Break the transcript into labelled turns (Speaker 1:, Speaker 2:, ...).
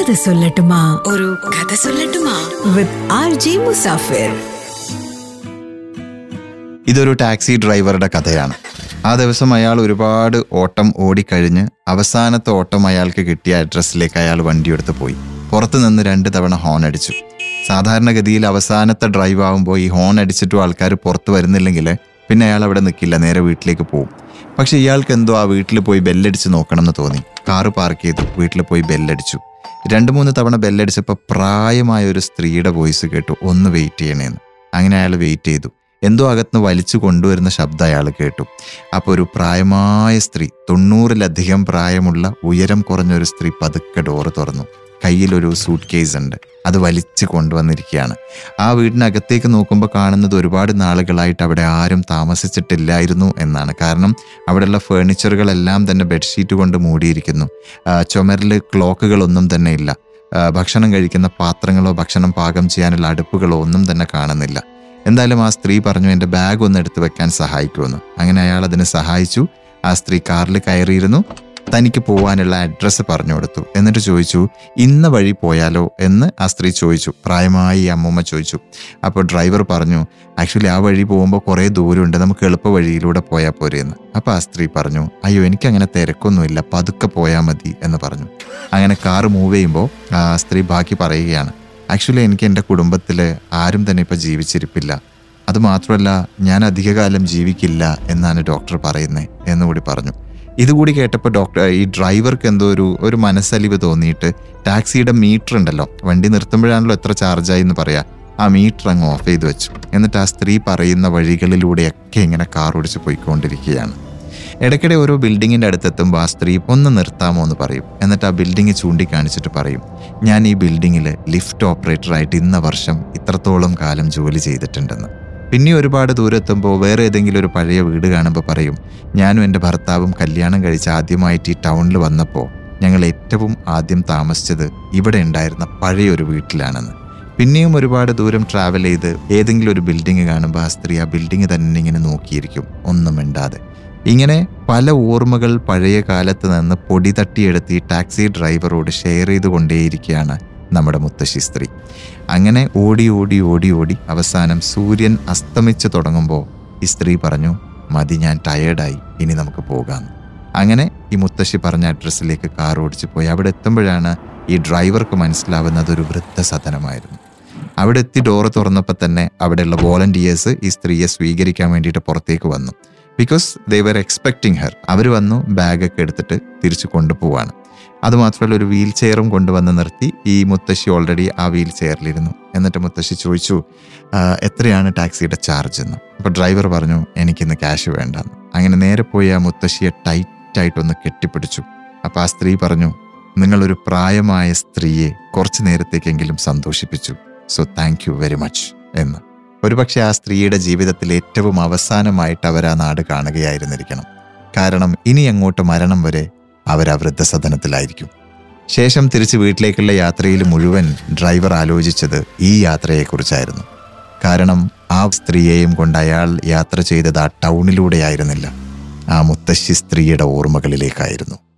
Speaker 1: കഥ സൊല്ലട്ടുമാ.
Speaker 2: ഒരു കഥ സൊല്ലട്ടുമാ.
Speaker 1: വിത്ത് ആർ ജി മുസാഫിർ
Speaker 3: ഇതൊരു ടാക്സി ഡ്രൈവറുടെ കഥയാണ്. ആ ദിവസം അയാൾ ഒരുപാട് ഓട്ടം ഓടിക്കഴിഞ്ഞ് അവസാനത്തെ ഓട്ടം അയാൾക്ക് കിട്ടിയ അഡ്രസ്സിലേക്ക് അയാൾ വണ്ടിയെടുത്ത് പോയി. പുറത്തു നിന്ന് രണ്ട് തവണ ഹോൺ അടിച്ചു. സാധാരണഗതിയിൽ അവസാനത്തെ ഡ്രൈവ് ആകുമ്പോൾ ഈ ഹോൺ അടിച്ചിട്ടും ആൾക്കാർ പുറത്ത് വരുന്നില്ലെങ്കിൽ പിന്നെ അയാൾ അവിടെ നിൽക്കില്ല നേരെ വീട്ടിലേക്ക് പോകും പക്ഷെ ഇയാൾക്ക് എന്തോ ആ വീട്ടിൽ പോയി ബെല്ലടിച്ച് നോക്കണം എന്ന് തോന്നി. കാറ് പാർക്ക് ചെയ്തു വീട്ടിൽ പോയി ബെല്ലടിച്ചു രണ്ട് മൂന്ന് തവണ ബെല്ലടിച്ചപ്പോൾ പ്രായമായ ഒരു സ്ത്രീയുടെ വോയിസ് കേട്ടു ഒന്ന് വെയിറ്റ് ചെയ്യണേന്ന്. അങ്ങനെ അയാൾ വെയിറ്റ് ചെയ്തു. എന്തോ അകത്തുനിന്ന് വലിച്ചു കൊണ്ടുവരുന്ന ശബ്ദം അയാൾ കേട്ടു. അപ്പോൾ ഒരു പ്രായമായ സ്ത്രീ തൊണ്ണൂറിലധികം പ്രായമുള്ള ഉയരം കുറഞ്ഞ ഒരു സ്ത്രീ പതുക്കെ ഡോറ് തുറന്നു. കയ്യിലൊരു സൂട്ട് കേസ് ഉണ്ട്. അത് വലിച്ചു കൊണ്ടുവന്നിരിക്കുകയാണ്. ആ വീടിനകത്തേക്ക് നോക്കുമ്പോൾ കാണുന്നത് ഒരുപാട് നാളുകളായിട്ട് അവിടെ ആരും താമസിച്ചിട്ടില്ലായിരുന്നു എന്നാണ്. കാരണം അവിടെയുള്ള ഫേർണിച്ചറുകളെല്ലാം തന്നെ ബെഡ്ഷീറ്റ് കൊണ്ട് മൂടിയിരിക്കുന്നു. ചുമരിൽ ക്ലോക്കുകളൊന്നും തന്നെ ഇല്ല. ഭക്ഷണം കഴിക്കുന്ന പാത്രങ്ങളോ ഭക്ഷണം പാകം ചെയ്യാനുള്ള അടുപ്പുകളോ ഒന്നും തന്നെ കാണുന്നില്ല. എന്തായാലും ആ സ്ത്രീ പറഞ്ഞു എന്റെ ബാഗ് ഒന്ന് എടുത്തു വെക്കാൻ സഹായിക്കുമെന്ന്. അങ്ങനെ അയാൾ അതിനെ സഹായിച്ചു. ആ സ്ത്രീ കാറിൽ കയറിയിരുന്നു. തനിക്ക് പോകാനുള്ള അഡ്രസ്സ് പറഞ്ഞു കൊടുത്തു. എന്നിട്ട് ചോദിച്ചു ഇന്ന വഴി പോയാലോ? എന്ന് ആ സ്ത്രീ ചോദിച്ചു. പ്രായമായി അമ്മൂമ്മ ചോദിച്ചു. അപ്പോൾ ഡ്രൈവർ പറഞ്ഞു ആക്ച്വലി ആ വഴി പോകുമ്പോൾ കുറേ ദൂരമുണ്ട്. നമുക്ക് എളുപ്പ വഴിയിലൂടെ പോയാൽ പോരെയെന്ന് അപ്പോൾ ആ സ്ത്രീ പറഞ്ഞു അയ്യോ എനിക്കങ്ങനെ തിരക്കൊന്നുമില്ല. പതുക്കെ പോയാൽ മതി എന്ന് പറഞ്ഞു. അങ്ങനെ കാറ് മൂവ് ചെയ്യുമ്പോൾ ആ സ്ത്രീ ബാക്കി പറയുകയാണ് ആക്ച്വലി എനിക്ക് എന്റെ കുടുംബത്തിൽ ആരും തന്നെ ഇപ്പോൾ ജീവിച്ചിരിപ്പില്ല. അതുമാത്രമല്ല ഞാൻ അധികകാലം ജീവിക്കില്ല എന്നാണ് ഡോക്ടർ പറയുന്നത് എന്നുകൂടി പറഞ്ഞു. ഇതുകൂടി കേട്ടപ്പോൾ ഡോക്ടർ ഈ ഡ്രൈവർക്ക് എന്തോ ഒരു ഒരു മനസ്സലിവ് തോന്നിയിട്ട് ടാക്സിയുടെ മീറ്റർ ഉണ്ടല്ലോ വണ്ടി നിർത്തുമ്പോഴാണല്ലോ എത്ര ചാർജായി എന്ന് പറയാം. ആ മീറ്റർ അങ്ങ് ഓഫ് ചെയ്ത് വെച്ചു. എന്നിട്ട് ആ സ്ത്രീ പറയുന്ന വഴികളിലൂടെയൊക്കെ ഇങ്ങനെ കാർ ഓടിച്ച് പോയിക്കൊണ്ടിരിക്കുകയാണ്. ഇടയ്ക്കിടെ ഓരോ ബിൽഡിങ്ങിന്റെ അടുത്തെത്തുമ്പോൾ ആ സ്ത്രീ ഒന്ന് നിർത്താമോ എന്ന് പറയും. എന്നിട്ട് ആ ബിൽഡിങ് ചൂണ്ടിക്കാണിച്ചിട്ട് പറയും ഞാൻ ഈ ബിൽഡിങ്ങിൽ ലിഫ്റ്റ് ഓപ്പറേറ്ററായിട്ട് ഇന്ന വർഷം ഇത്രത്തോളം കാലം ജോലി ചെയ്തിട്ടുണ്ടെന്ന്. പിന്നെ ഒരുപാട് ദൂരെത്തുമ്പോൾ വേറെ ഏതെങ്കിലും ഒരു പഴയ വീട് കാണുമ്പോൾ പറയും ഞാനും എന്റെ ഭർത്താവും കല്യാണം കഴിച്ച് ആദ്യമായിട്ട് ഈ ടൗണിൽ വന്നപ്പോൾ ഞങ്ങൾ ഏറ്റവും ആദ്യം താമസിച്ചത് ഇവിടെ ഉണ്ടായിരുന്ന പഴയ ഒരു വീട്ടിലാണെന്ന്. പിന്നെയും ഒരുപാട് ദൂരം ട്രാവൽ ചെയ്ത് ഏതെങ്കിലും ഒരു ബിൽഡിങ് കാണുമ്പോൾ ആ സ്ത്രീ ആ ബിൽഡിങ് തന്നെ ഇങ്ങനെ നോക്കിയിരിക്കും ഒന്നും മിണ്ടാതെ. ഇങ്ങനെ പല ഓർമ്മകൾ പഴയ കാലത്ത് നിന്ന് പൊടി തട്ടിയെടുത്ത് ഈ ടാക്സി ഡ്രൈവറോട് ഷെയർ ചെയ്തുകൊണ്ടേയിരിക്കുകയാണ് നമ്മുടെ മുത്തശ്ശി സ്ത്രീ. അങ്ങനെ ഓടി ഓടി ഓടി ഓടി അവസാനം സൂര്യൻ അസ്തമിച്ച് തുടങ്ങുമ്പോൾ ഈ സ്ത്രീ പറഞ്ഞു മതി ഞാൻ ടയേർഡായി ഇനി നമുക്ക് പോകാം. അങ്ങനെ ഈ മുത്തശ്ശി പറഞ്ഞ അഡ്രസ്സിലേക്ക് കാർ ഓടിച്ചു പോയി. അവിടെ എത്തുമ്പോഴാണ് ഈ ഡ്രൈവർക്ക് മനസ്സിലാവുന്നത് ഒരു വൃദ്ധസദനമായിരുന്നു അവിടെ എത്തി ഡോറ് തുറന്നപ്പോൾ തന്നെ അവിടെയുള്ള വോളണ്ടിയേഴ്സ് ഈ സ്ത്രീയെ സ്വീകരിക്കാൻ വേണ്ടിയിട്ട് പുറത്തേക്ക് വന്നു. Because they were expecting her അവർ വന്നു ബാഗൊക്കെ എടുത്തിട്ട് തിരിച്ചു കൊണ്ടുപോവാണ്. അതുമാത്രമല്ല ഒരു വീൽ ചെയറും കൊണ്ടുവന്ന് നിർത്തി ഈ മുത്തശ്ശി ഓൾറെഡി ആ വീൽ ചെയറിലിരുന്നു എന്നിട്ട് മുത്തശ്ശി ചോദിച്ചു എത്രയാണ് ടാക്സിയുടെ ചാർജ് എന്ന്? അപ്പോൾ ഡ്രൈവർ പറഞ്ഞു എനിക്കിന്ന് ക്യാഷ് വേണ്ടെന്ന്. അങ്ങനെ നേരെ പോയി ആ മുത്തശ്ശിയെ ടൈറ്റായിട്ടൊന്ന് കെട്ടിപ്പിടിച്ചു. അപ്പോൾ ആ സ്ത്രീ പറഞ്ഞു നിങ്ങളൊരു പ്രായമായ സ്ത്രീയെ കുറച്ച് നേരത്തേക്കെങ്കിലും സന്തോഷിപ്പിച്ചു. So thank you very much എന്ന്. ഒരുപക്ഷെ ആ സ്ത്രീയുടെ ജീവിതത്തിൽ ഏറ്റവും അവസാനമായിട്ട് അവർ ആ നാട് കാണുകയായിരുന്നിരിക്കണം. കാരണം ഇനി അങ്ങോട്ട് മരണം വരെ അവർ ആ വൃദ്ധസദനത്തിലായിരിക്കും ശേഷം തിരിച്ച് വീട്ടിലേക്കുള്ള യാത്രയിൽ മുഴുവൻ ഡ്രൈവർ ആലോചിച്ചത് ഈ യാത്രയെക്കുറിച്ചായിരുന്നു. കാരണം ആ സ്ത്രീയെയും കൊണ്ട് അയാൾ യാത്ര ചെയ്തത് ആ ടൗണിലൂടെയായിരുന്നില്ല. ആ മുത്തശ്ശി സ്ത്രീയുടെ ഓർമ്മകളിലേക്കായിരുന്നു.